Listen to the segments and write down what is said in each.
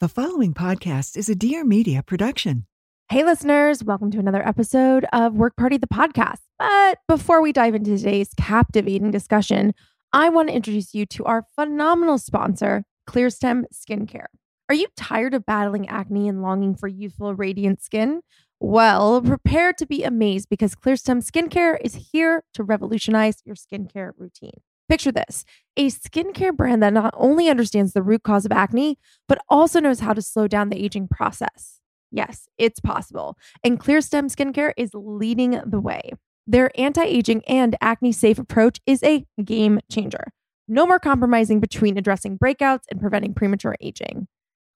The following podcast is a Dear Media production. Hey, listeners, welcome to another episode of Work Party, the podcast. But before we dive into today's captivating discussion, I want to introduce you to our phenomenal sponsor, Clearstem Skincare. Are you tired of battling acne and longing for youthful, radiant skin? Well, prepare to be amazed because Clearstem Skincare is here to revolutionize your skincare routine. Picture this a skincare brand that not only understands the root cause of acne, but also knows how to slow down the aging process. Yes, it's possible. And Clearstem Skincare is leading the way. Their anti aging and acne safe approach is a game changer. No more compromising between addressing breakouts and preventing premature aging.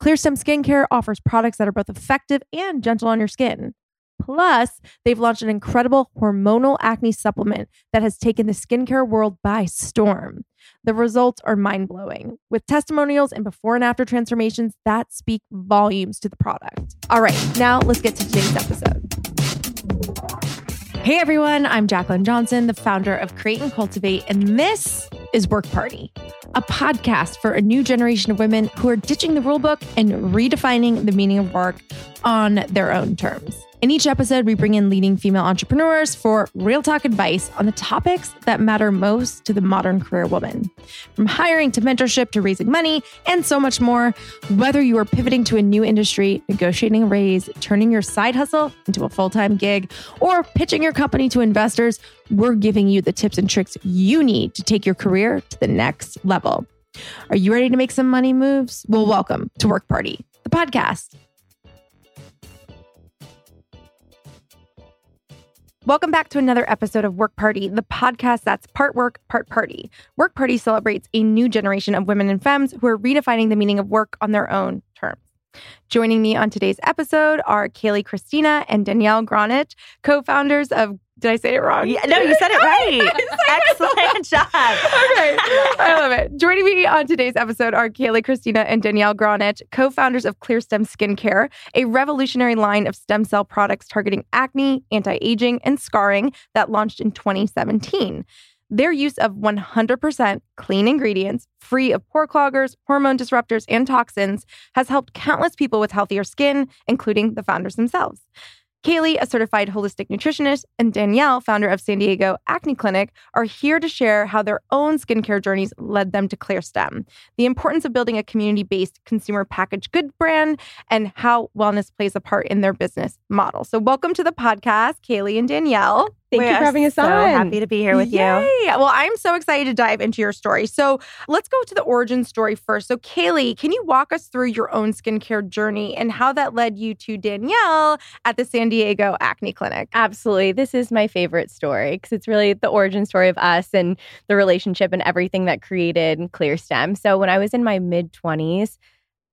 Clearstem Skincare offers products that are both effective and gentle on your skin. Plus, they've launched an incredible hormonal acne supplement that has taken the skincare world by storm. The results are mind blowing, with testimonials and before and after transformations that speak volumes to the product. All right, now let's get to today's episode. Hey everyone, I'm Jaclyn Johnson, the founder of Create and Cultivate, and this is Work Party, a podcast for a new generation of women who are ditching the rulebook and redefining the meaning of work on their own terms. In each episode, we bring in leading female entrepreneurs for real talk advice on the topics that matter most to the modern career woman. From hiring to mentorship to raising money and so much more, whether you are pivoting to a new industry, negotiating a raise, turning your side hustle into a full time gig, or pitching your company to investors, we're giving you the tips and tricks you need to take your career to the next level. Are you ready to make some money moves? Well, welcome to Work Party, the podcast. Welcome back to another episode of Work Party, the podcast that's part work, part party. Work Party celebrates a new generation of women and femmes who are redefining the meaning of work on their own terms. Joining me on today's episode are Kayleigh Christina and Danielle Gronich, co founders of did I say it wrong? Yeah, no, you said it right. Excellent job. Okay. I love it. Joining me on today's episode are Kayleigh Christina and Danielle Gronich, co founders of Clearstem Skincare, a revolutionary line of stem cell products targeting acne, anti aging, and scarring that launched in 2017. Their use of 100% clean ingredients, free of pore cloggers, hormone disruptors, and toxins, has helped countless people with healthier skin, including the founders themselves. Kayleigh, a certified holistic nutritionist, and Danielle, founder of San Diego Acne Clinic, are here to share how their own skincare journeys led them to Clearstem, the importance of building a community based consumer packaged good brand, and how wellness plays a part in their business model. So, welcome to the podcast, Kayleigh and Danielle. Thank we you for having us so on. happy to be here with Yay. you. Well, I'm so excited to dive into your story. So let's go to the origin story first. So, Kayleigh, can you walk us through your own skincare journey and how that led you to Danielle at the San Diego Acne Clinic? Absolutely. This is my favorite story because it's really the origin story of us and the relationship and everything that created Clearstem. So, when I was in my mid 20s,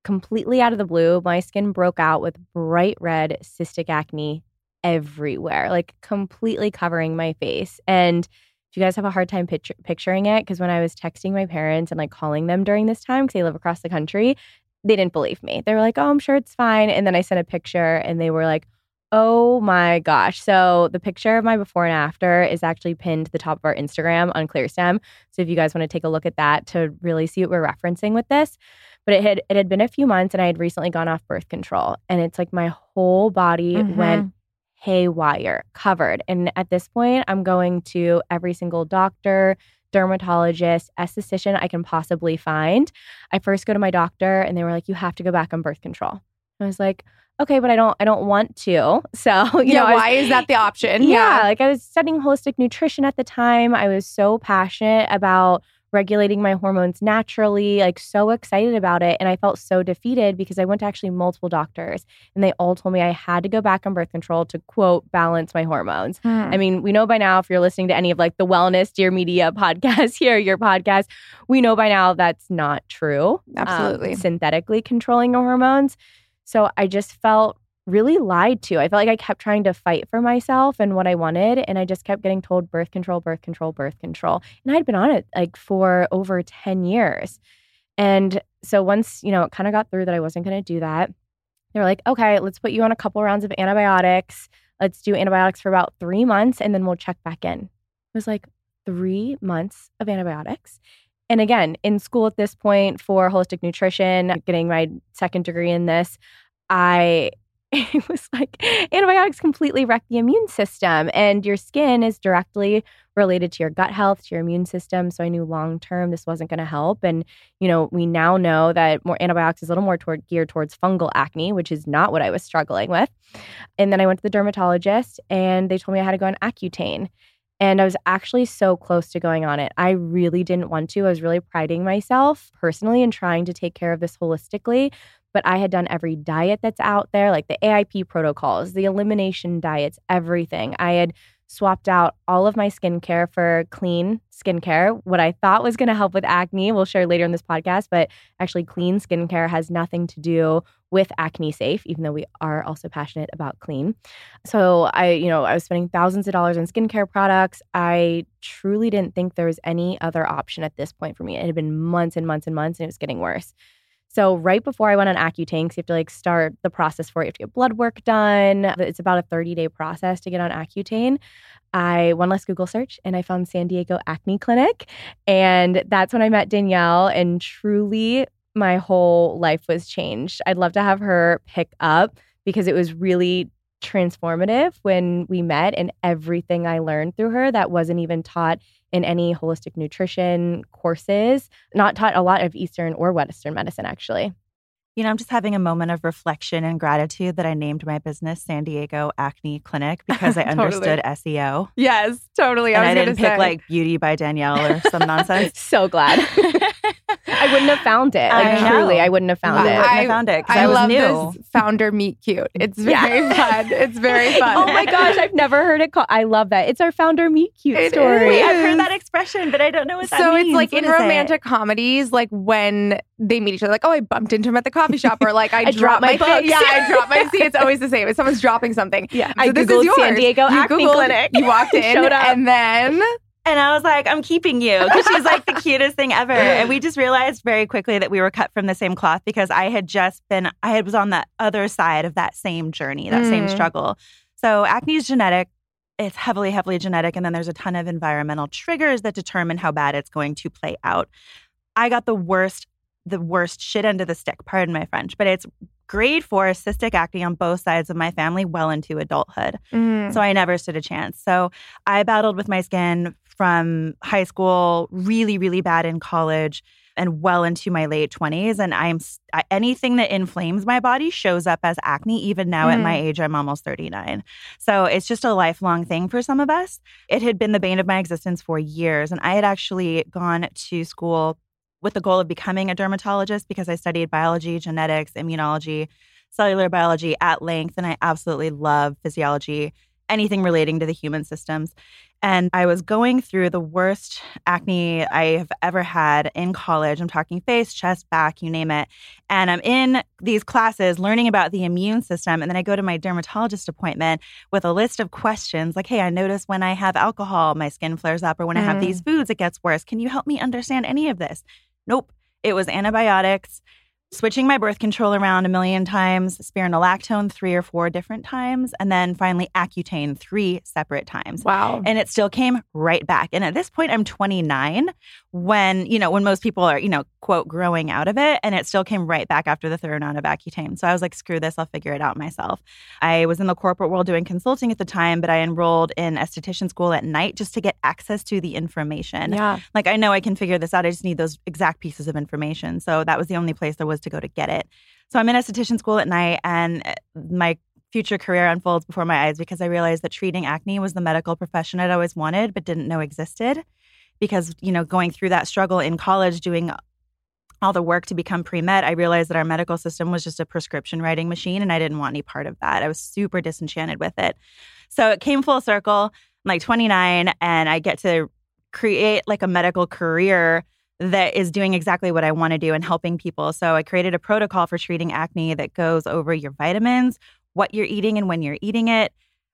completely out of the blue, my skin broke out with bright red cystic acne everywhere, like completely covering my face. And do you guys have a hard time picturing it? Because when I was texting my parents and like calling them during this time, because they live across the country, they didn't believe me. They were like, oh, I'm sure it's fine. And then I sent a picture and they were like, oh my gosh. So the picture of my before and after is actually pinned to the top of our Instagram on Clearstem. So if you guys want to take a look at that to really see what we're referencing with this. But it had it had been a few months and I had recently gone off birth control. And it's like my whole body mm-hmm. went haywire, covered. And at this point, I'm going to every single doctor, dermatologist, esthetician I can possibly find. I first go to my doctor and they were like, you have to go back on birth control. I was like, okay, but I don't I don't want to. So, you yeah, know, I was- why is that the option? yeah, like I was studying holistic nutrition at the time. I was so passionate about regulating my hormones naturally, like so excited about it. And I felt so defeated because I went to actually multiple doctors and they all told me I had to go back on birth control to quote balance my hormones. Hmm. I mean, we know by now if you're listening to any of like the wellness dear media podcast here, your podcast, we know by now that's not true. um, Absolutely. synthetically controlling your hormones. So I just felt really lied to. I felt like I kept trying to fight for myself and what I wanted. And I just kept getting told birth control, birth control, birth control. And I'd been on it like for over 10 years. And so once, you know, it kind of got through that I wasn't going to do that, they were like, okay, let's put you on a couple rounds of antibiotics. Let's do antibiotics for about three months and then we'll check back in. It was like three months of antibiotics. And again, in school at this point for holistic nutrition, getting my second degree in this, I it was like antibiotics completely wreck the immune system and your skin is directly related to your gut health to your immune system so i knew long term this wasn't going to help and you know we now know that more antibiotics is a little more toward geared towards fungal acne which is not what i was struggling with and then i went to the dermatologist and they told me i had to go on accutane and I was actually so close to going on it. I really didn't want to. I was really priding myself personally and trying to take care of this holistically. But I had done every diet that's out there, like the AIP protocols, the elimination diets, everything. I had swapped out all of my skincare for clean skincare, what I thought was going to help with acne. We'll share later in this podcast, but actually, clean skincare has nothing to do with acne safe, even though we are also passionate about clean. So I, you know, I was spending thousands of dollars on skincare products. I truly didn't think there was any other option at this point for me. It had been months and months and months, and it was getting worse. So right before I went on Accutane, you have to like start the process for it. You have to get blood work done. It's about a 30 day process to get on Accutane. I one less Google search and I found San Diego Acne Clinic, and that's when I met Danielle. And truly, my whole life was changed. I'd love to have her pick up because it was really transformative when we met and everything I learned through her that wasn't even taught in any holistic nutrition courses, not taught a lot of Eastern or Western medicine, actually. You know, I'm just having a moment of reflection and gratitude that I named my business San Diego Acne Clinic because I Totally. understood SEO. Yes, totally. and I I was didn't pick say. like Beauty by Danielle or some nonsense. So glad. I wouldn't have found it. Like, I truly, I wouldn't have found I it. wouldn't found it 'cause I, I was love new. this founder meet cute. It's very Yeah. fun. It's very fun. Oh my gosh, I've never heard it called. I love that. It's our founder meet cute It story. is. I've heard that expression, but I don't know what that so means. it's like What in is it? romantic comedies, like when they meet each other, like, oh, I bumped into him at the coffee shop, or like I, I dropped my thing. books. Yeah, I dropped my. See, it's always the same. If someone's dropping something, Yeah, So I this googled is yours. San Diego you Acne Googled, Clinic. You walked in, and then And I was like, I'm keeping you because she's like the cutest thing ever. And we just realized very quickly that we were cut from the same cloth because I had just been, I had was on the other side of that same journey, that same Mm. struggle. So acne is genetic. It's heavily, heavily genetic. And then there's a ton of environmental triggers that determine how bad it's going to play out. I got the worst, the worst shit end of the stick, pardon my French, but it's grade four cystic acne on both sides of my family well into adulthood. Mm. So I never stood a chance. So I battled with my skin from high school, really, really bad in college, and well into my late 20s. And I'm anything that inflames my body shows up as acne, even now at my mm-hmm. age, I'm almost 39. So it's just a lifelong thing for some of us. It had been the bane of my existence for years. And I had actually gone to school with the goal of becoming a dermatologist because I studied biology, genetics, immunology, cellular biology at length. And I absolutely love physiology, anything relating to the human systems. And I was going through the worst acne I have ever had in college. I'm talking face, chest, back, you name it. And I'm in these classes learning about the immune system. And then I go to my dermatologist appointment with a list of questions like, hey, I notice when I have alcohol, my skin flares up, or when I have Mm. these foods, it gets worse. Can you help me understand any of this? Nope. It was antibiotics, switching my birth control around a million times, spironolactone three or four different times, and then finally Accutane three separate times. Wow. And it still came right back. And at this point, I'm 29 when, you know, when most people are, you know, quote, growing out of it. And it still came right back after the third round of Accutane. So I was like, screw this, I'll figure it out myself. I was in the corporate world doing consulting at the time, but I enrolled in esthetician school at night just to get access to the information. Yeah. Like, I know I can figure this out. I just need those exact pieces of information. So that was the only place there was to go to get it. So I'm in esthetician school at night, and uh, my future career unfolds before my eyes because I realized that treating acne was the medical profession I'd always wanted but didn't know existed. Because, you know, going through that struggle in college, doing all the work to become pre med, I realized that our medical system was just a prescription writing machine and I didn't want any part of that. I was super disenchanted with it. So it came full circle. I'm like 29 and I get to create like a medical career that is doing exactly what I want to do and helping people. So I created a protocol for treating acne that goes over your vitamins, what you're eating and when you're eating it,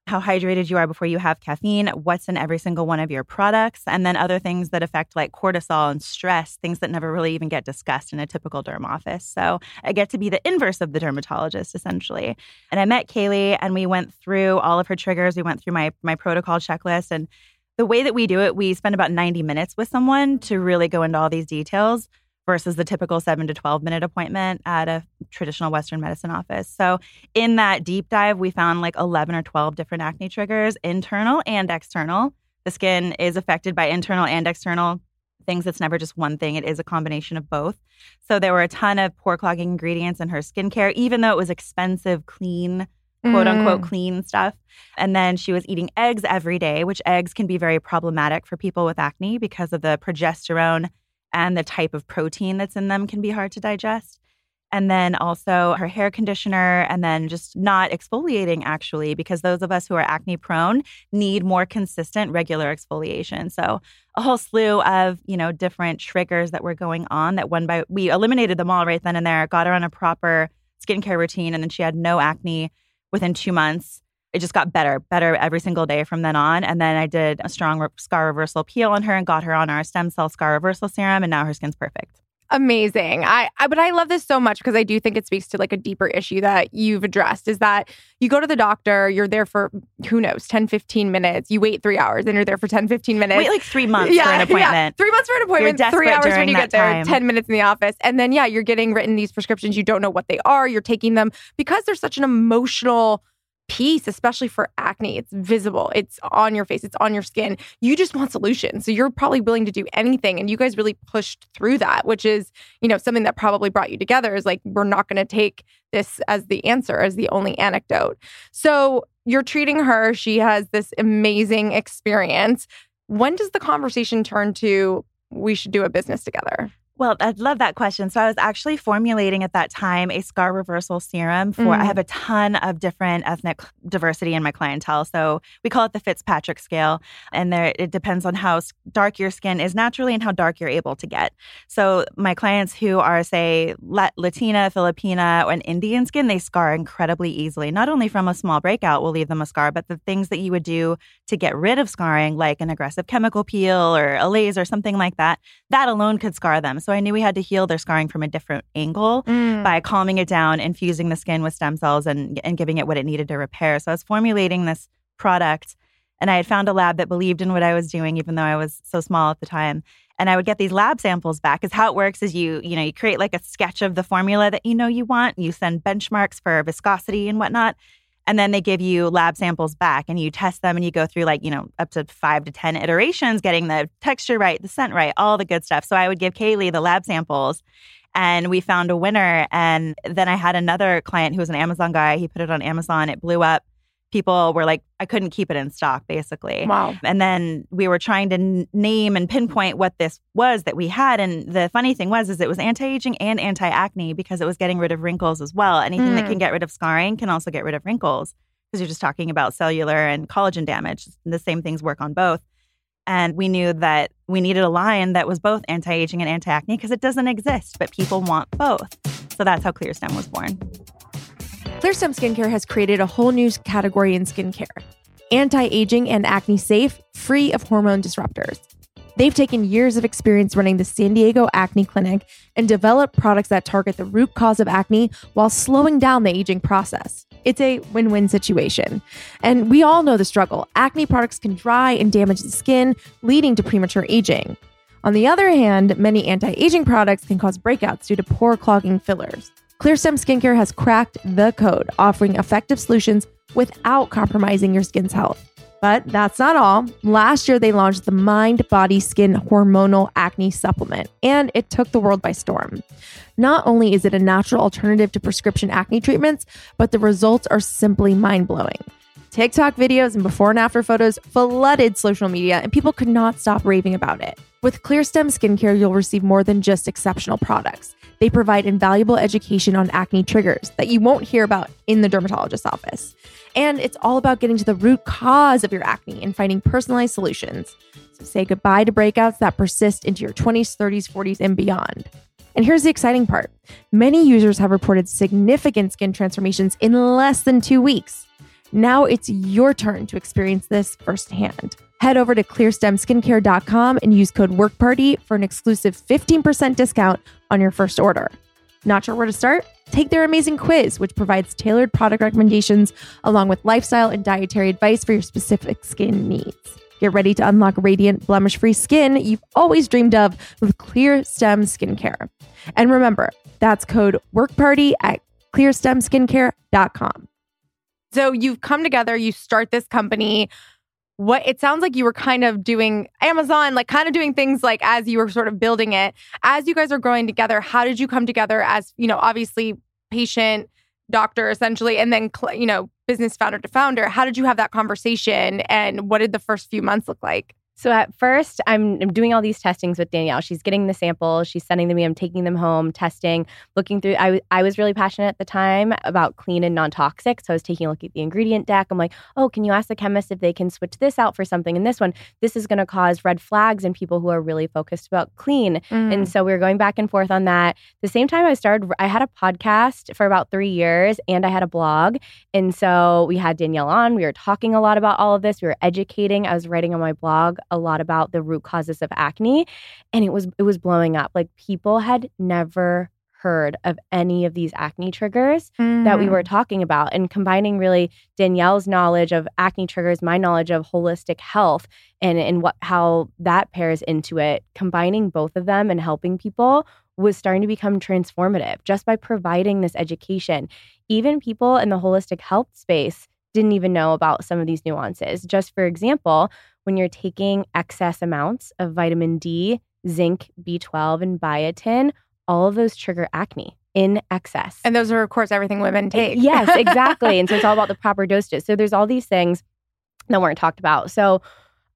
how hydrated you are before you have caffeine, what's in every single one of your products, and then other things that affect like cortisol and stress, things that never really even get discussed in a typical derm office. So I get to be the inverse of the dermatologist essentially. And I met Kayleigh and we went through all of her triggers. We went through my my protocol checklist and the way that we do it, we spend about 90 minutes with someone to really go into all these details versus the typical seven to 12 minute appointment at a traditional Western medicine office. So, in that deep dive, we found like 11 or 12 different acne triggers, internal and external. The skin is affected by internal and external things. It's never just one thing, it is a combination of both. So, there were a ton of pore clogging ingredients in her skincare, even though it was expensive, clean quote unquote Mm. clean stuff. And then she was eating eggs every day, which eggs can be very problematic for people with acne because of the progesterone and the type of protein that's in them can be hard to digest. And then also her hair conditioner, and then just not exfoliating actually, because those of us who are acne prone need more consistent, regular exfoliation. So a whole slew of you know different triggers that were going on. That one by we eliminated them all right then and there. Got her on a proper skincare routine, and then she had no acne within two months. It just got better, better every single day from then on. And then I did a strong re- scar reversal peel on her and got her on our stem cell scar reversal serum, and now her skin's perfect. Amazing. I, I but I love this so much because I do think it speaks to like a deeper issue that you've addressed is that you go to the doctor, you're there for who knows, 10 15 minutes. You wait 3 hours and you're there for 10 15 minutes. Wait like three months for an appointment. Three months for an appointment, desperate three hours when you get there, time. 10 minutes in the office. And then, yeah, you're getting written these prescriptions. You don't know what they are. You're taking them because there's such an emotional piece, especially for acne. It's visible, it's on your face, it's on your skin. You just want solutions. So you're probably willing to do anything. And you guys really pushed through that, which is, you know, something that probably brought you together is like, we're not going to take this as the answer, as the only anecdote. So you're treating her. She has this amazing experience. When does the conversation turn to we should do a business together? Well, I love that question. So I was actually formulating at that time a scar reversal serum for Mm. I have a ton of different ethnic diversity in my clientele. So we call it the Fitzpatrick scale. And there it depends on how dark your skin is naturally and how dark you're able to get. So my clients who are say Latina, Filipina, or an Indian skin, they scar incredibly easily. Not only from a small breakout will leave them a scar, but the things that you would do to get rid of scarring, like an aggressive chemical peel or a laser, something like that, that alone could scar them. So I knew we had to heal their scarring from a different angle mm. by calming it down, infusing the skin with stem cells, and, and giving it what it needed to repair. So I was formulating this product, and I had found a lab that believed in what I was doing, even though I was so small at the time. And I would get these lab samples back. Because how it works is you, you know, you create like a sketch of the formula that you know you want. You send benchmarks for viscosity and whatnot. And then they give you lab samples back and you test them and you go through like, you know, up to five to 10 iterations, getting the texture right, the scent right, all the good stuff. So I would give Kayleigh the lab samples and we found a winner. And then I had another client who was an Amazon guy. He put it on Amazon, it blew up. People were like, I couldn't keep it in stock, basically. Wow. And then we were trying to n- name and pinpoint what this was that we had. And the funny thing was, is it was anti-aging and anti-acne because it was getting rid of wrinkles as well. Anything that Mm. can get rid of scarring can also get rid of wrinkles because you're just talking about cellular and collagen damage. The same things work on both. And we knew that we needed a line that was both anti-aging and anti-acne because it doesn't exist, but people want both. So that's how ClearStem was born. ClearStem Skincare has created a whole new category in skincare anti aging and acne safe, free of hormone disruptors. They've taken years of experience running the San Diego Acne Clinic and developed products that target the root cause of acne while slowing down the aging process. It's a win win situation. And we all know the struggle. Acne products can dry and damage the skin, leading to premature aging. On the other hand, many anti aging products can cause breakouts due to pore clogging fillers. ClearStem Skincare has cracked the code, offering effective solutions without compromising your skin's health. But that's not all. Last year, they launched the Mind Body Skin Hormonal Acne Supplement, and it took the world by storm. Not only is it a natural alternative to prescription acne treatments, but the results are simply mind blowing. TikTok videos and before and after photos flooded social media, and people could not stop raving about it. With ClearStem Skincare, you'll receive more than just exceptional products. They provide invaluable education on acne triggers that you won't hear about in the dermatologist's office. And it's all about getting to the root cause of your acne and finding personalized solutions. So say goodbye to breakouts that persist into your 20s, 30s, 40s, and beyond. And here's the exciting part many users have reported significant skin transformations in less than two weeks. Now it's your turn to experience this firsthand. Head over to clearstemskincare.com and use code WORKPARTY for an exclusive 15% discount on your first order. Not sure where to start? Take their amazing quiz, which provides tailored product recommendations along with lifestyle and dietary advice for your specific skin needs. Get ready to unlock radiant, blemish free skin you've always dreamed of with Clear Stem Skincare. And remember, that's code WORKPARTY at clearstemskincare.com. So you've come together, you start this company. What it sounds like you were kind of doing Amazon, like kind of doing things like as you were sort of building it. As you guys are growing together, how did you come together as, you know, obviously patient, doctor essentially, and then, you know, business founder to founder? How did you have that conversation and what did the first few months look like? So at first, I'm, I'm doing all these testings with Danielle. She's getting the samples, she's sending them to me. I'm taking them home, testing, looking through. I was really passionate at the time about clean and non toxic. So I was taking a look at the ingredient deck. I'm like, oh, can you ask the chemist if they can switch this out for something? And this one, this is going to cause red flags in people who are really focused about clean. Mm. And so we were going back and forth on that. The same time I started, I had a podcast for about three years and I had a blog. And so we had Danielle on. We were talking a lot about all of this. We were educating. I was writing on my blog a lot about the root causes of acne and it was it was blowing up. Like people had never heard of any of these acne triggers that we were mm. talking about and combining really Danielle's knowledge of acne triggers my knowledge of holistic health and and what how that pairs into it combining both of them and helping people was starting to become transformative just by providing this education. Even people in the holistic health space didn't even know about some of these nuances. Just for example when you're taking excess amounts of vitamin D, zinc, B12, and biotin, all of those trigger acne in excess. And those are, of course, everything women eh, take. yes, exactly. and so it's all about the proper dosages. So there's all these things that weren't talked about. So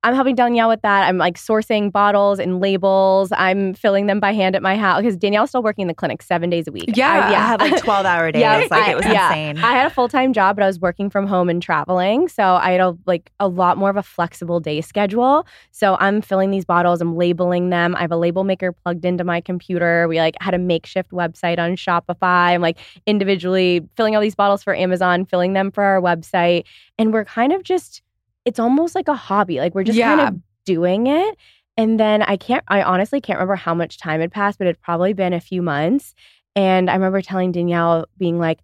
I'm helping Danielle with that. I'm like sourcing bottles and labels. I'm filling them by hand at my house because Danielle's still working in the clinic seven days a week. Yeah. I, I have like 12 hour days. Yeah, like I- it was yeah. insane. I had a full time job, but I was working from home and traveling, so I had a like a lot more of a flexible day schedule. So I'm filling these bottles, I'm labeling them. I have a label maker plugged into my computer. We like had a makeshift website on Shopify. I'm like individually filling all these bottles for Amazon, filling them for our website, and we're kind of just it's almost like a hobby. Like we're just kind of doing it. And then I can't, I honestly can't remember how much time had passed, but it had probably been a few months. And I remember telling Danielle, being like,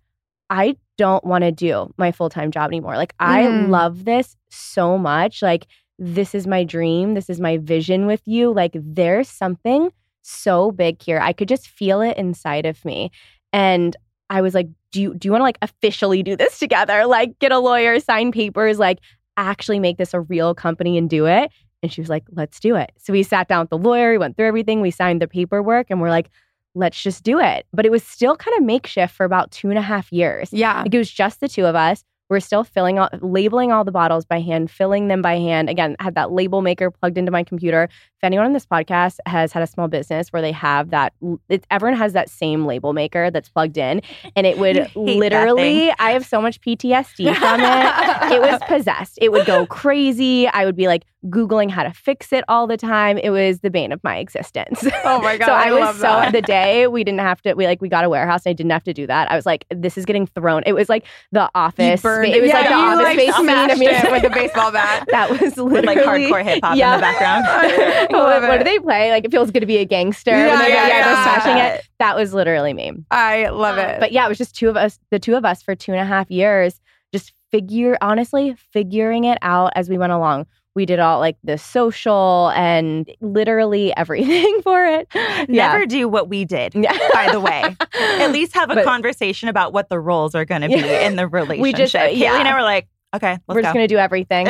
I don't want to do my full time job anymore. Like, I Mm. love this so much. Like, this is my dream. This is my vision with you. Like, there's something so big here. I could just feel it inside of me. And I was like, do you, do you want to like officially do this together? Like, get a lawyer, sign papers, like, actually make this a real company and do it? And she was like, let's do it. So we sat down with the lawyer, we went through everything, we signed the paperwork, and we're like, let's just do it. But it was still kind of makeshift for about two and a half years. Yeah. Like it was just the two of us. We're still filling out, labeling all the bottles by hand, filling them by hand. Again, had that label maker plugged into my computer. If anyone on this podcast has had a small business where they have that, it, everyone has that same label maker that's plugged in, and it would literally. I have so much PTSD from it. It was possessed. It would go crazy. I would be like googling how to fix it all the time. It was the bane of my existence. Oh my God. so I, was love so that. the day we didn't have to. We like we got a warehouse. and I didn't have to do that. I was like, this is getting thrown. It was like the office. It was yeah, like the office like, space scene. I smashed mean, it with a baseball bat. that was literally With like hardcore hip hop Yeah. in the background. What, Love what do they play? Like it feels good to be a gangster. Yeah, oh when they're, yeah, yeah, yeah. smashing it. That was literally me. I love um, it. But yeah, it was just two of us, the two of us for two and a half years, just figure, honestly, figuring it out as we went along. We did all like the social and literally everything for it. Never do what we did. By the way, at least have a But- conversation about what the roles are going to be Yeah. in the relationship. We just- uh, Kayleigh yeah. and I were like, okay, let's We're just going to do everything.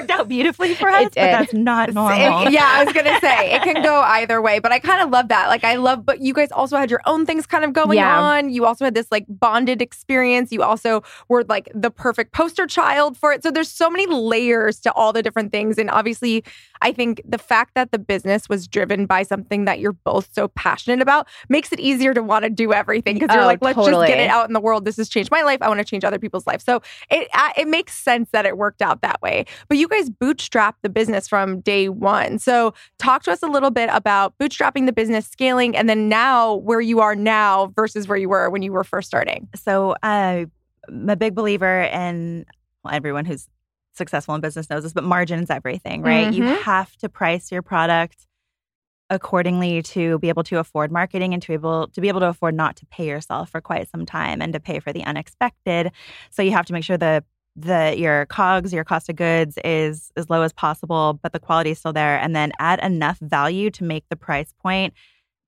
And it has worked out beautifully for us, but that's not normal. It- yeah, I was gonna say it can go either way, but I kind of love that. Like, I love, but you guys also had your own things kind of going Yeah. on. You also had this like bonded experience. You also were like the perfect poster child for it. So there's so many layers to all the different things, and obviously, I think the fact that the business was driven by something that you're both so passionate about makes it easier to want to do everything because you're Oh, like, let's just get it out in the world. This has changed my life. I want to change other people's life. So it it makes sense that it worked out that way. But you guys bootstrapped the business from day one. So talk to us a little bit about bootstrapping the business, scaling, and then now where you are now versus where you were when you were first starting. So uh, I'm a big believer in well, everyone who's successful in business knows this, but margin is everything, right? You Mhm. have to price your product accordingly to be able to afford marketing and to be able to be able to afford not to pay yourself for quite some time and to pay for the unexpected. So you have to make sure the the your cogs, your cost of goods is as low as possible, but the quality is still there, and then add enough value to make the price point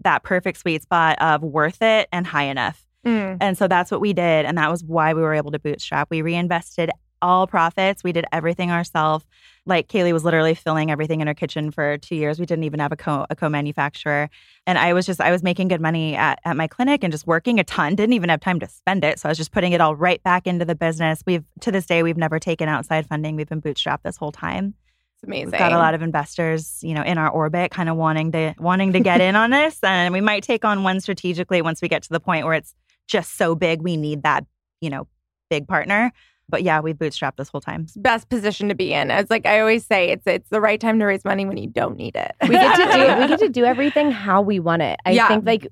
that perfect sweet spot of worth it and high enough. Mm. And so that's what we did. And that was why we were able to bootstrap. We reinvested all profits. We did everything ourselves. Like Kayleigh was literally filling everything in her kitchen for two years. We didn't even have a co a co-manufacturer. And I was just I was making good money at, at my clinic and just working a ton. Didn't even have time to spend it. So I was just putting it all right back into the business. We've to this day we've never taken outside funding. We've been bootstrapped this whole time. It's amazing. We've got a lot of investors, you know, in our orbit, kind of wanting to wanting to get in on this, and we might take on one strategically once we get to the point where it's just so big we need that, you know, big partner. But yeah, we bootstrapped this whole time. best position to be in. It's like I always say, it's it's the right time to raise money when you don't need it. we get to do we get to do everything how we want it. I Yeah. think like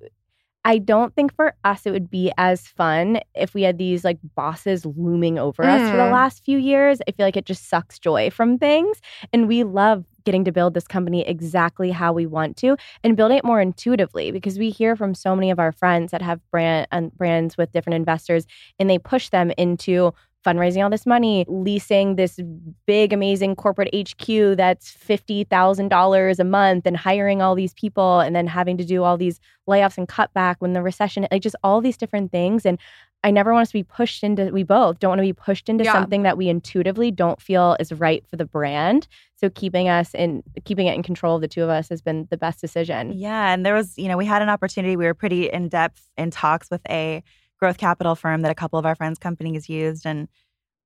I don't think for us it would be as fun if we had these like bosses looming over us for the Mm. last few years. I feel like it just sucks joy from things. And we love getting to build this company exactly how we want to and building it more intuitively because we hear from so many of our friends that have brand and brands with different investors and they push them into fundraising all this money, leasing this big, amazing corporate HQ that's $50,000 a month and hiring all these people and then having to do all these layoffs and cutback when the recession, like just all these different things. And I never want us to be pushed into, we both don't want to be pushed into Yeah. something that we intuitively don't feel is right for the brand. So keeping us in, keeping it in control of the two of us has been the best decision. Yeah, and there was, you know, we had an opportunity. We were pretty in depth in talks with a growth capital firm that a couple of our friends' companies used, and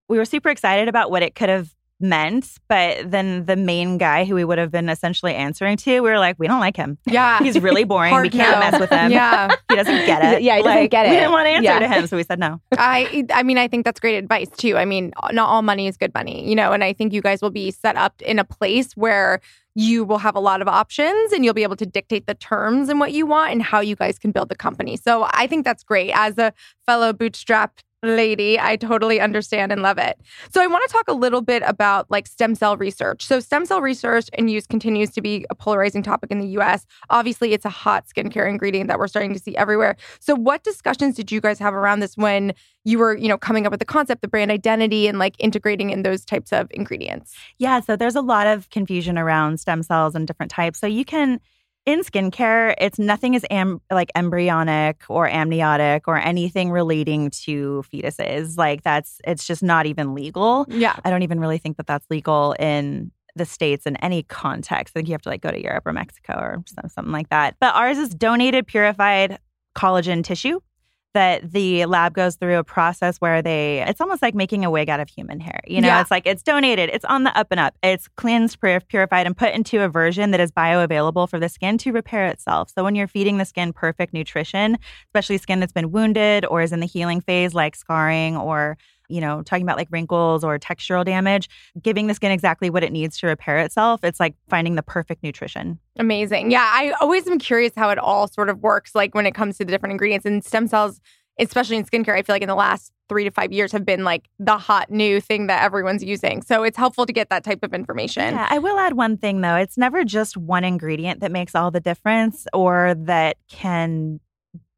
we were super excited about what it could have meant. But then the main guy who we would have been essentially answering to, we were like, we don't like him. Yeah. He's really boring. we can't no. mess with him. Yeah. he doesn't get it. Yeah, he doesn't Like, get We it. didn't want to answer Yeah. to him, so we said no. I I mean I think that's great advice too. I mean not all money is good money, you know, and I think you guys will be set up in a place where you will have a lot of options and you'll be able to dictate the terms and what you want and how you guys can build the company. So I think that's great. As a fellow bootstrap lady, I totally understand and love it. So I want to talk a little bit about like stem cell research. So stem cell research and use continues to be a polarizing topic in the US. Obviously, it's a hot skincare ingredient that we're starting to see everywhere. So what discussions did you guys have around this when you were, you know, coming up with the concept, the brand identity and like integrating in those types of ingredients? Yeah, so there's a lot of confusion around stem cells and different types. So you can in skincare, it's nothing is am- like embryonic or amniotic or anything relating to fetuses. Like that's it's just not even legal. Yeah. I don't even really think that that's legal in the states in any context. I think you have to like go to Europe or Mexico or something like that. But ours is donated purified collagen tissue that the lab goes through a process where they it's almost like making a wig out of human hair. You know, Yeah. it's like it's donated, it's on the up and up. It's cleansed, purified and put into a version that is bioavailable for the skin to repair itself. So when you're feeding the skin perfect nutrition, especially skin that's been wounded or is in the healing phase like scarring or you know, talking about like wrinkles or textural damage, giving the skin exactly what it needs to repair itself. It's like finding the perfect nutrition. Amazing. Yeah. I always am curious how it all sort of works, like when it comes to the different ingredients and stem cells. especially in skincare, I feel like in the last three to five years have been like the hot new thing that everyone's using. So it's helpful to get that type of information. Yeah, I will add one thing though. It's never just one ingredient that makes all the difference or that can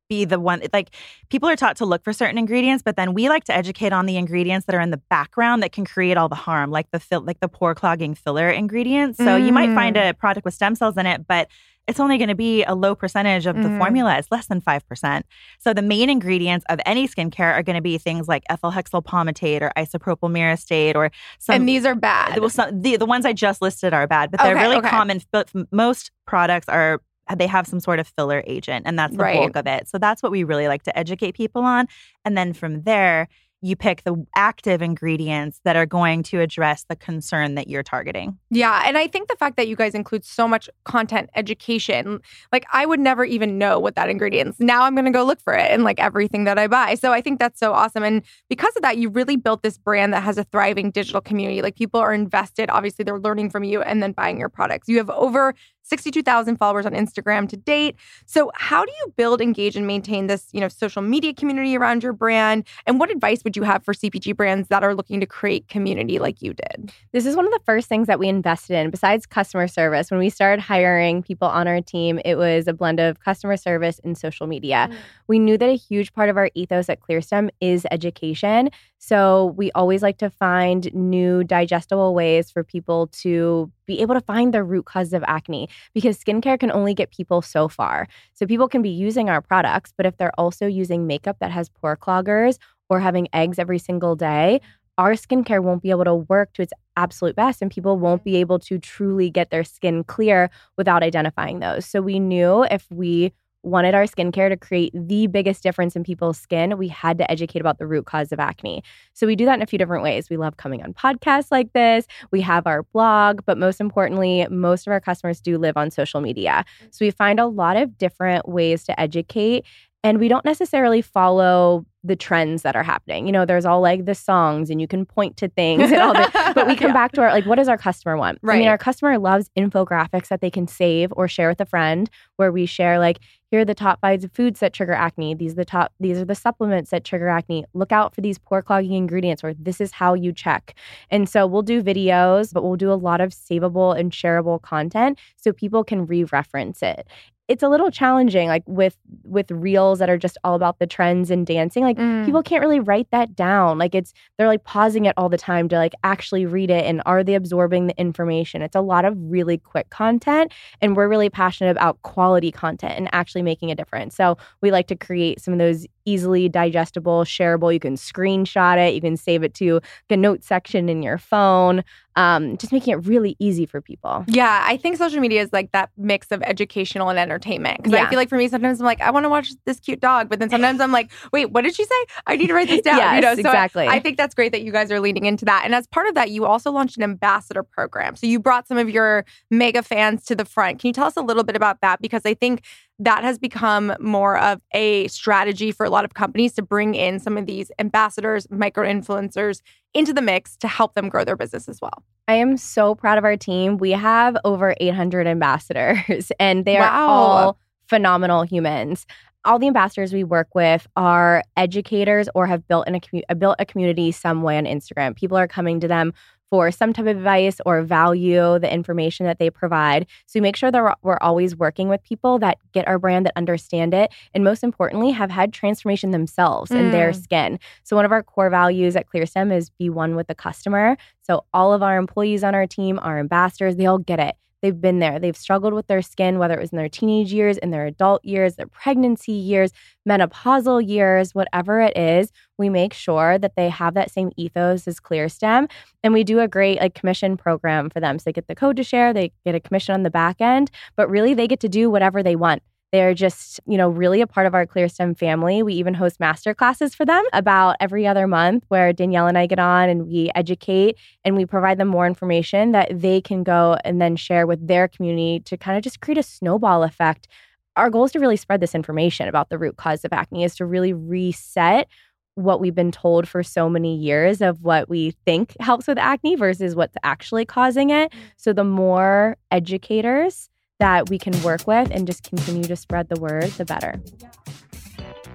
be the one like people are taught to look for certain ingredients but then we like to educate on the ingredients that are in the background that can create all the harm like the fill like the pore clogging filler ingredients so mm. you might find Mm. a product with stem cells in it but it's only going to be a low percentage of the Mm. formula it's less than 5% so the main ingredients of any skincare are going to be things like ethylhexyl palmitate or isopropyl myristate or some and these are bad. well, some, the the ones I just listed are bad, but they're Okay, really okay. common. But most products are they have some sort of filler agent, and that's the Right. bulk of it. So that's what we really like to educate people on, and then from there. You pick the active ingredients that are going to address the concern that you're targeting. Yeah. And I think the fact that you guys include so much content education, like I would never even know what that ingredients. Now I'm going to go look for it in like everything that I buy. So I think that's so awesome. And because of that, you really built this brand that has a thriving digital community. Like people are invested. Obviously, they're learning from you and then buying your products. You have over 62,000 followers on Instagram to date. So how do you build, engage, and maintain this, you know, social media community around your brand? And what advice would you have for CPG brands that are looking to create community like you did? This is one of the first things that we invested in besides customer service. When we started hiring people on our team, it was a blend of customer service and social media. Mm. We knew that a huge part of our ethos at ClearStem is education. So we always like to find new digestible ways for people to be able to find the root cause of acne because skincare can only get people so far. So people can be using our products, but if they're also using makeup that has pore cloggers or having eggs every single day, our skincare won't be able to work to its absolute best and people won't be able to truly get their skin clear without identifying those. So we knew if we wanted our skincare to create the biggest difference in people's skin, we had to educate about the root cause of acne. So we do that in a few different ways. We love coming on podcasts like this. We have our blog, but most importantly, most of our customers do live on social media. So we find a lot of different ways to educate and we don't necessarily follow the trends that are happening. You know, there's all like the songs and you can point to things and all that. But we come Yeah. back to our like, what does our customer want? I mean, our customer loves infographics that they can save or share with a friend where we share like, here are the top five foods that trigger acne. These are the top, these are the supplements that trigger acne. Look out for these pore clogging ingredients, or this is how you check. And so we'll do videos, but we'll do a lot of savable and shareable content so people can re-reference it. It's a little challenging, like with with reels that are just all about the trends and dancing. Like Mm. people can't really write that down. Like it's they're like pausing it all the time to like actually read it and are they absorbing the information? It's a lot of really quick content and we're really passionate about quality content and actually making a difference. So we like to create some of those easily digestible, shareable. You can screenshot it, you can save it to the note section in your phone. Um, just making it really easy for people. Yeah, I think social media is like that mix of educational and entertainment. Because I feel like for me, sometimes I'm like, I want to watch this cute dog, but then sometimes I'm like, wait, what did she say? I need to write this down. you Yes, know, so I- exactly. I, think that's great that you guys are leaning into that. And as part of that, you also launched an ambassador program. So you brought some of your mega fans to the front. Can you tell us a little bit about that? Because I think that has become more of a strategy for a lot of companies to bring in some of these ambassadors, micro influencers into the mix to help them grow their business as well. I am so proud of our team. We have over 800 ambassadors, and they are Wow. all phenomenal humans. All the ambassadors we work with are educators or have built in a built a community some way on Instagram. People are coming to them for some type of advice or value the information that they provide. So we make sure that we're, always working with people that get our brand, that understand it, and most importantly, have had transformation themselves in their Mm. skin. So one of our core values at ClearStem is be one with the customer. So all of our employees on our team are ambassadors. They all get it. They've been there. They've struggled with their skin, whether it was in their teenage years, in their adult years, their pregnancy years, menopausal years, whatever it is. We make sure that they have that same ethos as ClearStem. And we do a great like commission program for them. So they get the code to share, they get a commission on the back end, but really they get to do whatever they want. They're just, you know, really a part of our ClearStem family. We even host master classes for them about every other month where Danielle and I get on and we educate and we provide them more information that they can go and then share with their community to kind of just create a snowball effect. Our goal is to really spread this information about the root cause of acne, is to really reset what we've been told for so many years of what we think helps with acne versus what's actually causing it. Mm. So the more educators that we can work with and just continue to spread the word, the better.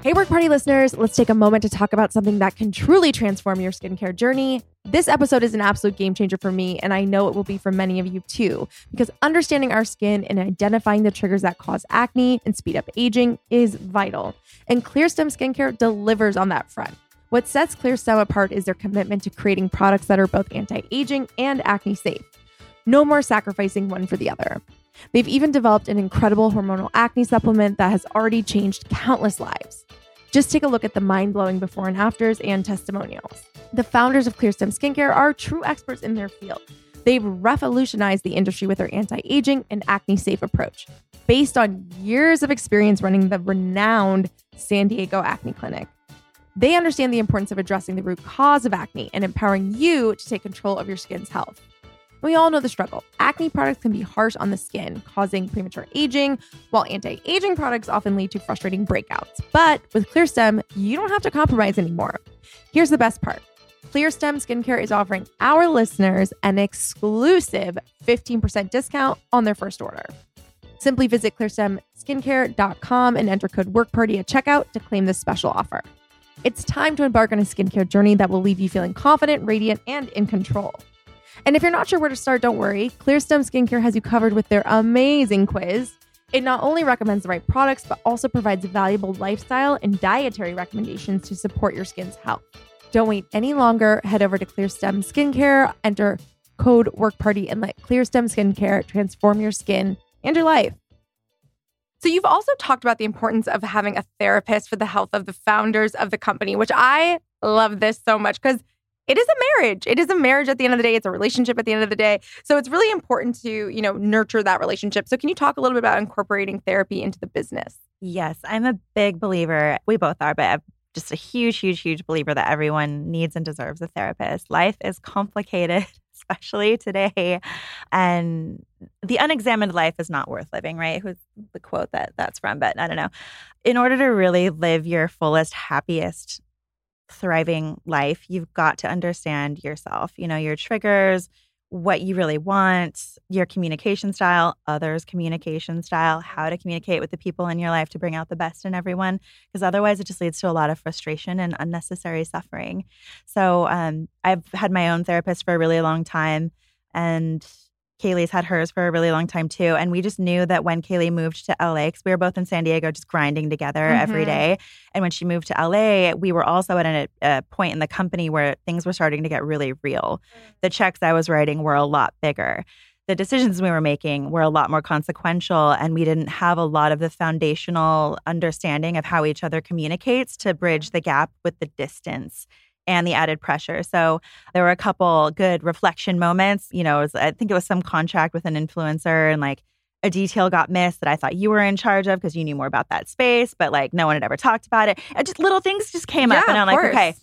Hey, Work Party listeners, let's take a moment to talk about something that can truly transform your skincare journey. This episode is an absolute game changer for me, and I know it will be for many of you too, because understanding our skin and identifying the triggers that cause acne and speed up aging is vital. And Clearstem Skincare delivers on that front. What sets Clearstem apart is their commitment to creating products that are both anti aging and acne safe. No more sacrificing one for the other. They've even developed an incredible hormonal acne supplement that has already changed countless lives. Just take a look at the mind blowing before and afters and testimonials. The founders of Clearstem Skincare are true experts in their field. They've revolutionized the industry with their anti aging and acne safe approach, based on years of experience running the renowned San Diego Acne Clinic. They understand the importance of addressing the root cause of acne and empowering you to take control of your skin's health. We all know the struggle. Acne products can be harsh on the skin, causing premature aging, while anti aging products often lead to frustrating breakouts. But with Clearstem, you don't have to compromise anymore. Here's the best part Clearstem Skincare is offering our listeners an exclusive 15% discount on their first order. Simply visit clearstemskincare.com and enter code WORKPARTY at checkout to claim this special offer. It's time to embark on a skincare journey that will leave you feeling confident, radiant, and in control. And if you're not sure where to start, don't worry. Clearstem Skincare has you covered with their amazing quiz. It not only recommends the right products, but also provides valuable lifestyle and dietary recommendations to support your skin's health. Don't wait any longer. Head over to Clearstem Skincare, enter code WORKPARTY, and let Clearstem Skincare transform your skin and your life. So, you've also talked about the importance of having a therapist for the health of the founders of the company, which I love this so much because it is a marriage. It is a marriage at the end of the day. It's a relationship at the end of the day. So it's really important to, you know, nurture that relationship. So can you talk a little bit about incorporating therapy into the business? Yes, I'm a big believer. We both are, but I'm just a huge, huge, huge believer that everyone needs and deserves a therapist. Life is complicated, especially today. And the unexamined life is not worth living, right? Who's the quote that that's from? But I don't know. In order to really live your fullest, happiest, thriving life, you've got to understand yourself, you know, your triggers, what you really want, your communication style, others' communication style, how to communicate with the people in your life to bring out the best in everyone. Because otherwise, it just leads to a lot of frustration and unnecessary suffering. So, um, I've had my own therapist for a really long time. And Kayleigh's had hers for a really long time too. And we just knew that when Kaylee moved to LA, because we were both in San Diego just grinding together mm-hmm. every day. And when she moved to LA, we were also at a, a, point in the company where things were starting to get really real. The checks I was writing were a lot bigger. The decisions we were making were a lot more consequential, and we didn't have a lot of the foundational understanding of how each other communicates to bridge the gap with the distance and the added pressure. So there were a couple good reflection moments. You know, was, I think it was some contract with an influencer and like a detail got missed that I thought you were in charge of because you knew more about that space, but like no one had ever talked about it. And just little things just came yeah, up and I'm like, course. okay,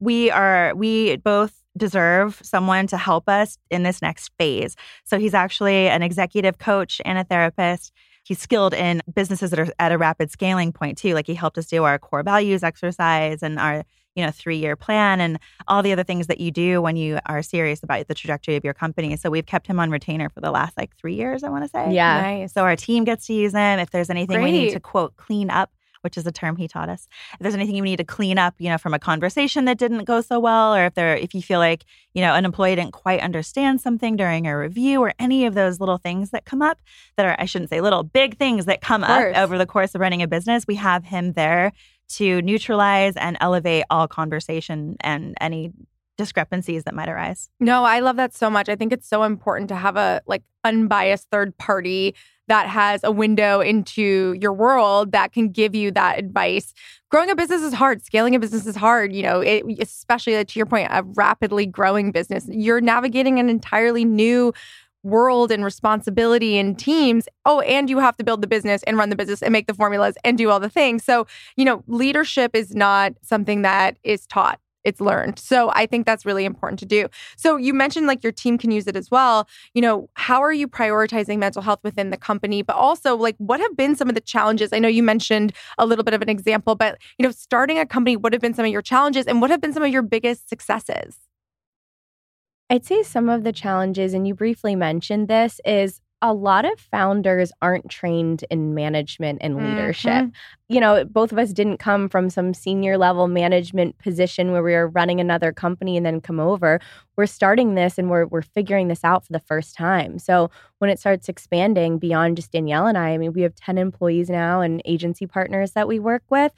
we are, we both deserve someone to help us in this next phase. So he's actually an executive coach and a therapist. He's skilled in businesses that are at a rapid scaling point too. Like he helped us do our core values exercise and our you know, three year plan and all the other things that you do when you are serious about the trajectory of your company. So we've kept him on retainer for the last like three years, I want to say. Yeah. Nice. So our team gets to use him. If there's anything we need to quote clean up, which is a term he taught us. If there's anything you need to clean up, you know, from a conversation that didn't go so well, or if there if you feel like, you know, an employee didn't quite understand something during a review or any of those little things that come up that are I shouldn't say little, big things that come up over the course of running a business, we have him there to neutralize and elevate all conversation and any discrepancies that might arise. No, I love that so much. I think it's so important to have a like unbiased third party that has a window into your world that can give you that advice. Growing a business is hard. Scaling a business is hard. You know, it, especially to your point, a rapidly growing business. You're navigating an entirely new world and responsibility and teams. Oh, and you have to build the business and run the business and make the formulas and do all the things. So, you know, leadership is not something that is taught. It's learned. So I think that's really important to do. So you mentioned like your team can use it as well. You know, how are you prioritizing mental health within the company? But also, like, what have been some of the challenges? I know you mentioned a little bit of an example, but, you know, starting a company, what have been some of your challenges and what have been some of your biggest successes? I'd say some of the challenges, and you briefly mentioned this, is a lot of founders aren't trained in management and leadership. Mhm. You know, both of us didn't come from some senior level management position where we were running another company and then come over. We're starting this and we're we're figuring this out for the first time. So when it starts expanding beyond just Danielle and I, I mean, we have 10 employees now and agency partners that we work with.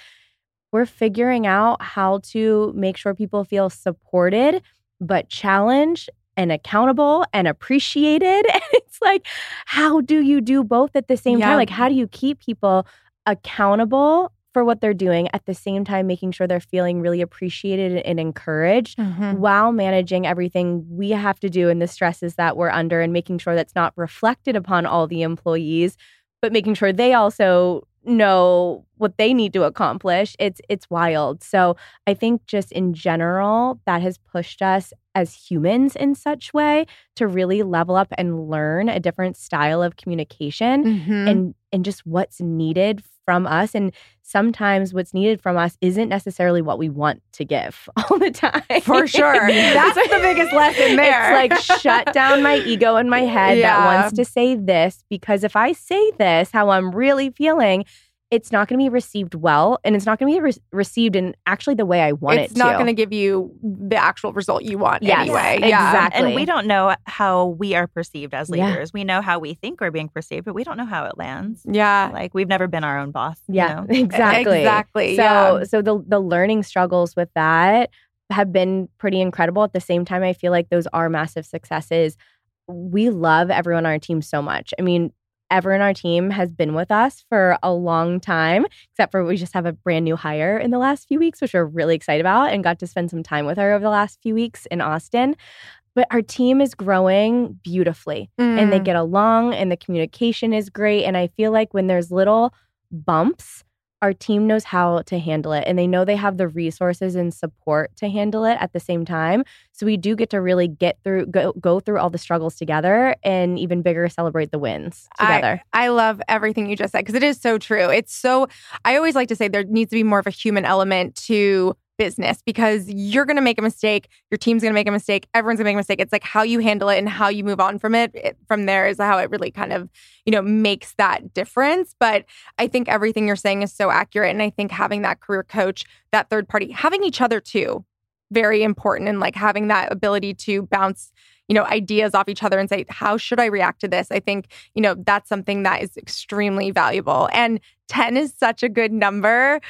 We're figuring out how to make sure people feel supported but challenged and accountable and appreciated. And it's like, how do you do both at the same Yeah. time? Like, how do you keep people accountable for what they're doing at the same time, making sure they're feeling really appreciated and encouraged Mhm. while managing everything we have to do and the stresses that we're under and making sure that's not reflected upon all the employees, but making sure they also know what they need to accomplish. It's it's wild. So I think just in general, that has pushed us as humans in such way to really level up and learn a different style of communication Mhm. and and just what's needed from us and sometimes what's needed from us isn't necessarily what we want to give all the time For sure. That's the biggest lesson there. it's like shut down my ego in my head Yeah. that wants to say this because if i say this how i'm really feeling it's not going to be received well and it's not going to be re- received in actually the way i want it's it It's not going to give you the actual result you want Yes, anyway. Yeah. exactly. And we don't know how we are perceived as Yeah. leaders. We know how we think we're being perceived, but we don't know how it lands. Yeah. Like we've never been our own boss. you Yeah, know? exactly. Exactly, So yeah. so the the learning struggles with that have been pretty incredible. At the same time, I feel like those are massive successes. We love everyone on our team so much. I mean, everyone in our team has been with us for a long time, except for we just have a brand new hire in the last few weeks, which we're really excited about and got to spend some time with her over the last few weeks in Austin. But our team is growing beautifully and they Mm. get along and the communication is great. And I feel like when there's little bumps, our team knows how to handle it and they know they have the resources and support to handle it at the same time. So we do get to really get through go, go through all the struggles together and even bigger celebrate the wins together. I, I love everything you just said because it is so true. It's so, I always like to say there needs to be more of a human element to business because you're going to make a mistake. Your team's going to make a mistake. Everyone's going to make a mistake. It's like how you handle it and how you move on from it. it. From there is how it really kind of, you know, makes that difference. But I think everything you're saying is so accurate. And I think having that career coach, that third party, having each other too, very important. And like having that ability to bounce you know ideas off each other and say how should i react to this i think you know that's something that is extremely valuable and 10 is such a good number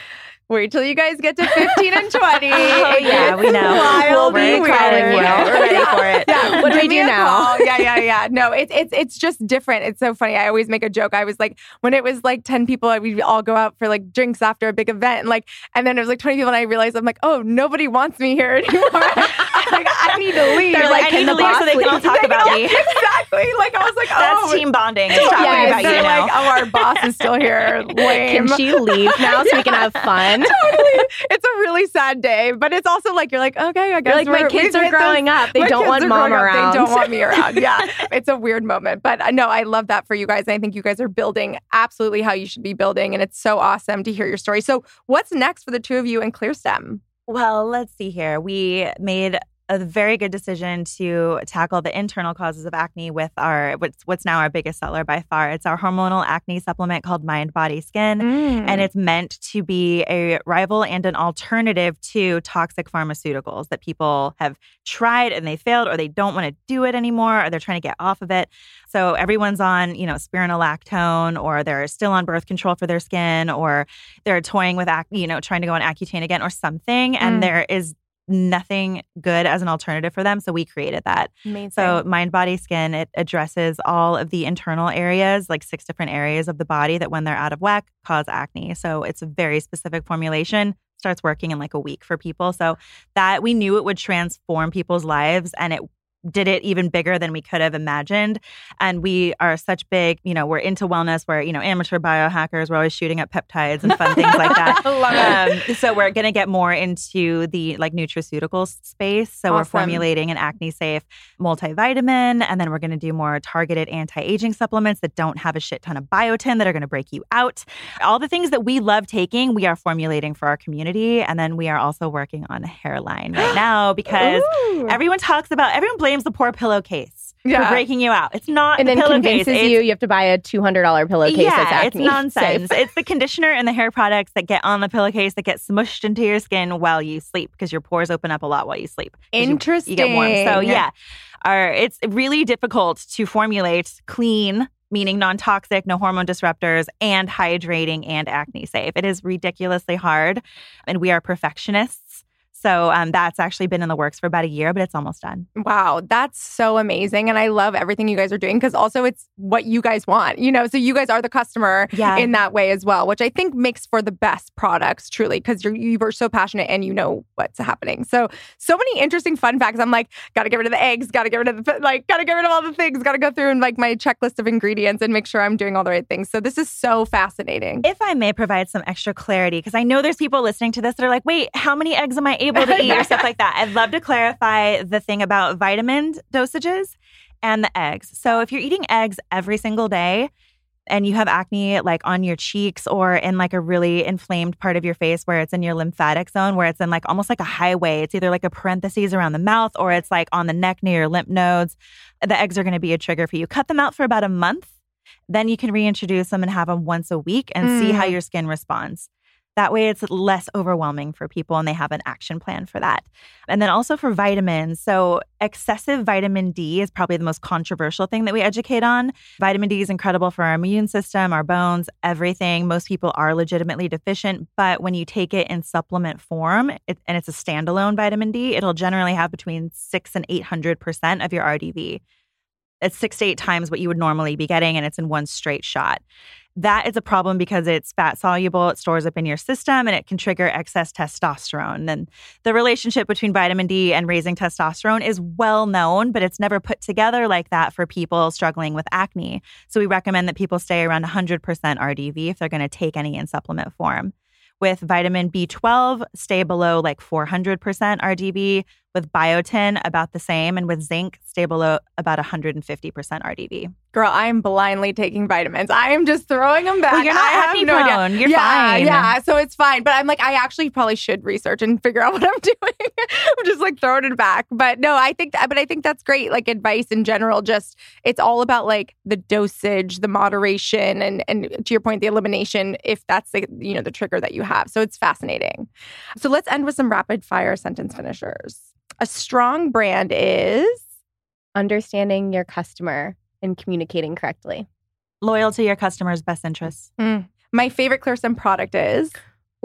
wait till you guys get to 15 and 20 Oh, yeah, we know. wild We're and calling you. We're ready for it. yeah What do we do now? Yeah yeah yeah no it's it's it's just different it's so funny i always make a joke i was like when it was like 10 people we'd all go out for like drinks after a big event and like and then it was like 20 people and i realized i'm like oh nobody wants me here anymore like, i need to leave They're like, I can need the to leave so they can all talk about me exactly like i was like That's oh team bonding. It's talking Yes, about you now. like, oh, our boss is still here. Lame. Can she leave now so we can have fun? totally. It's a really sad day, but it's also like you're like, okay, I guess like, my kids are growing up. They don't want mom around. They don't want me around. Yeah, it's a weird moment, but uh, no, I love that for you guys. And I think you guys are building absolutely how you should be building, and it's so awesome to hear your story. So, what's next for the two of you in ClearStem? Well, let's see here. We made a very good decision to tackle the internal causes of acne with our what's what's now our biggest seller by far. It's our hormonal acne supplement called Mind Body Skin. Mm. And it's meant to be a rival and an alternative to toxic pharmaceuticals that people have tried and they failed, or they don't want to do it anymore, or they're trying to get off of it. So everyone's on, you know, spironolactone, or they're still on birth control for their skin, or they're toying with, ac- you know, trying to go on Accutane again or something. Mm. And there is nothing good as an alternative for them. So we created that. amazing. So, mind, body, skin, it addresses all of the internal areas, like six different areas of the body that, when they're out of whack, cause acne. So, it's a very specific formulation. Starts working in like a week for people. So, that we knew it would transform people's lives and it did it even bigger than we could have imagined. And we are such big, you know, we're into wellness. We're, you know, amateur biohackers. We're always shooting up peptides and fun things like that. Um, so we're going to get more into the like nutraceutical space. So we're formulating an acne safe multivitamin, and then we're going to do more targeted anti aging supplements that don't have a shit ton of biotin that are going to break you out. All the things that we love taking, we are formulating for our community, and then we are also working on a hairline right now because Ooh. everyone talks about everyone blames the poor pillowcase. Yeah. for breaking you out. It's not and the then pillowcase. convinces It's- you you have to buy a two hundred dollar pillowcase. yeah, that's it's nonsense. it's the conditioner and the hair products that get on the pillowcase that get smushed into your skin while you sleep because your pores open up a lot while you sleep. 'cause you- Interesting. You, get warm. So yeah, are it's really difficult to formulate clean. Meaning non toxic, no hormone disruptors, and hydrating and acne safe. It is ridiculously hard, and we are perfectionists. So um, that's actually been in the works for about a year, but it's almost done. Wow, that's so amazing. And I love everything you guys are doing because also it's what you guys want, you know? So you guys are the customer Yeah. in that way as well, which I think makes for the best products, truly, because you're you are so passionate and you know what's happening. So so many interesting fun facts. I'm like, gotta get rid of the eggs, gotta get rid of the like, gotta get rid of all the things, gotta go through and like my checklist of ingredients and make sure I'm doing all the right things. So this is so fascinating. If I may provide some extra clarity, because I know there's people listening to this that are like, wait, how many eggs am I able to eat or stuff like that? I'd love to clarify the thing about vitamin dosages and the eggs. So if you're eating eggs every single day, and you have acne like on your cheeks or in like a really inflamed part of your face where it's in your lymphatic zone, where it's in like almost like a highway. It's either like a parentheses around the mouth or it's like on the neck near your lymph nodes. The eggs are going to be a trigger for you. Cut them out for about a month. Then you can reintroduce them and have them once a week and see how Mm. your skin responds. That way, it's less overwhelming for people and they have an action plan for that. And then also for vitamins. So, excessive vitamin D is probably the most controversial thing that we educate on. Vitamin D is incredible for our immune system, our bones, everything. Most people are legitimately deficient, but when you take it in supplement form it, and it's a standalone vitamin D, it'll generally have between six and 800% of your RDV. It's six to eight times what you would normally be getting, and it's in one straight shot. That is a problem because it's fat soluble, it stores up in your system, and it can trigger excess testosterone. And the relationship between vitamin D and raising testosterone is well known, but it's never put together like that for people struggling with acne. So we recommend that people stay around 100% RDV if they're going to take any in supplement form. With vitamin B12, stay below like 400% RDV. With biotin, about the same. And with zinc, stay below about 150% RDV. Girl, I am blindly taking vitamins. I am just throwing them back. Well, you're not I acne no idea. You're yeah, fine. Yeah, so it's fine. But I'm like, I actually probably should research and figure out what I'm doing. I'm just like throwing it back. But no, I think, that, but I think that's great. Like advice in general. Just it's all about like the dosage, the moderation, and and to your point, the elimination. If that's the you know the trigger that you have. So it's fascinating. So let's end with some rapid fire sentence finishers. A strong brand is. Understanding your customer and communicating correctly. Loyal to your customers' best interests. My favorite Stem product is.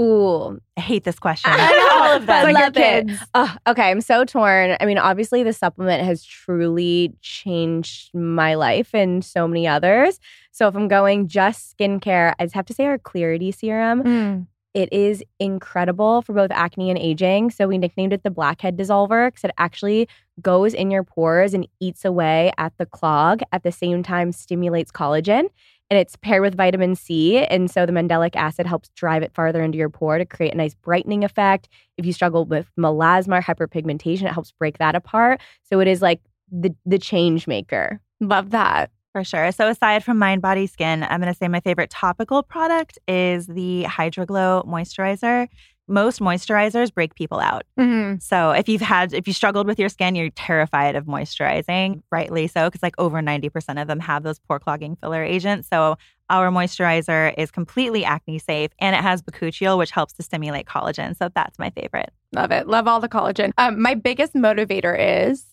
Ooh, I hate this question. I. All of them. It's like Love it. kids. Okay, I'm so torn. I mean, obviously, the supplement has truly changed my life and so many others. So, if I'm going just skincare, I just have to say our Clarity Serum. Mm. It is incredible for both acne and aging. So, we nicknamed it the Blackhead Dissolver because it actually goes in your pores and eats away at the clog, at the same time, stimulates collagen. And it's paired with vitamin C. And so the mandelic acid helps drive it farther into your pore to create a nice brightening effect. If you struggle with melasma or hyperpigmentation, it helps break that apart. So it is like the the change maker. Love that. For sure. So aside from Mind Body Skin, I'm going to say my favorite topical product is the Hydraglow moisturizer. Most moisturizers break people out. Mhm. So if you've had, if you struggled with your skin, you're terrified of moisturizing, rightly so, because like over 90% of them have those pore clogging filler agents. So our moisturizer is completely acne safe and it has bakuchiol, which helps to stimulate collagen. So that's my favorite. Love it. Love all the collagen. Um, my biggest motivator is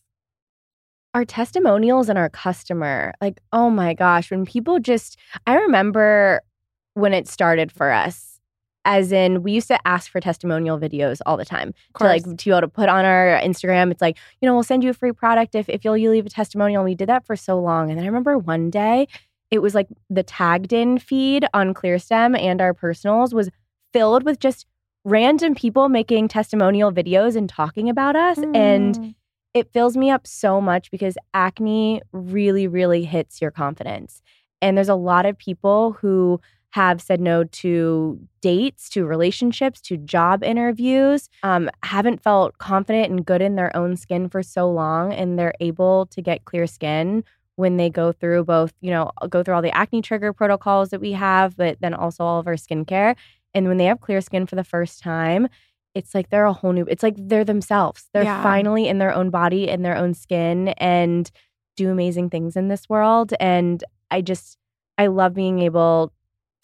our testimonials and our customer like oh my gosh when people just i remember when it started for us as in we used to ask for testimonial videos all the time to like to be able to put on our instagram it's like you know we'll send you a free product if, if you'll you leave a testimonial and we did that for so long and then i remember one day it was like the tagged in feed on clearstem and our personals was filled with just random people making testimonial videos and talking about us and Mm. It fills me up so much because acne really, really hits your confidence. And there's a lot of people who have said no to dates, to relationships, to job interviews, um, haven't felt confident and good in their own skin for so long, and they're able to get clear skin when they go through both, you know, go through all the acne trigger protocols that we have, but then also all of our skincare. And when they have clear skin for the first time, it's like they're a whole new it's like they're themselves they're Yeah. finally in their own body in their own skin and do amazing things in this world. And I just, I love being able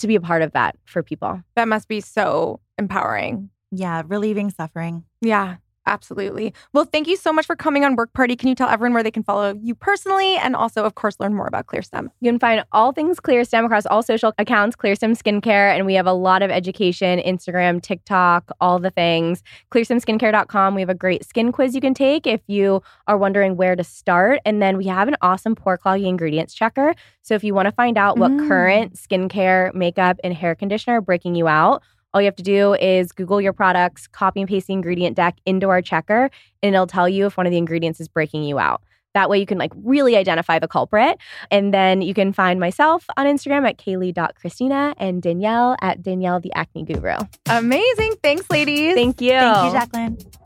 to be a part of that for people. That must be so empowering. Yeah, relieving suffering. Yeah. Absolutely. Well, thank you so much for coming on Work Party. Can you tell everyone where they can follow you personally and also, of course, learn more about ClearStem? You can find all things ClearStem across all social accounts, ClearStem Skincare, and we have a lot of education, Instagram, TikTok, all the things. ClearStemSkincare.com. We have a great skin quiz you can take if you are wondering where to start. And then we have an awesome pore clogging ingredients checker. So if you want to find out what Mm. current skincare, makeup, and hair conditioner are breaking you out, all you have to do is Google your products, copy and paste the ingredient deck into our checker, and it'll tell you if one of the ingredients is breaking you out. That way you can like really identify the culprit. And then you can find myself on Instagram at kayleigh.christina and Danielle at Danielle the Acne Guru. Amazing. Thanks, ladies. Thank you. Thank you, Jaclyn.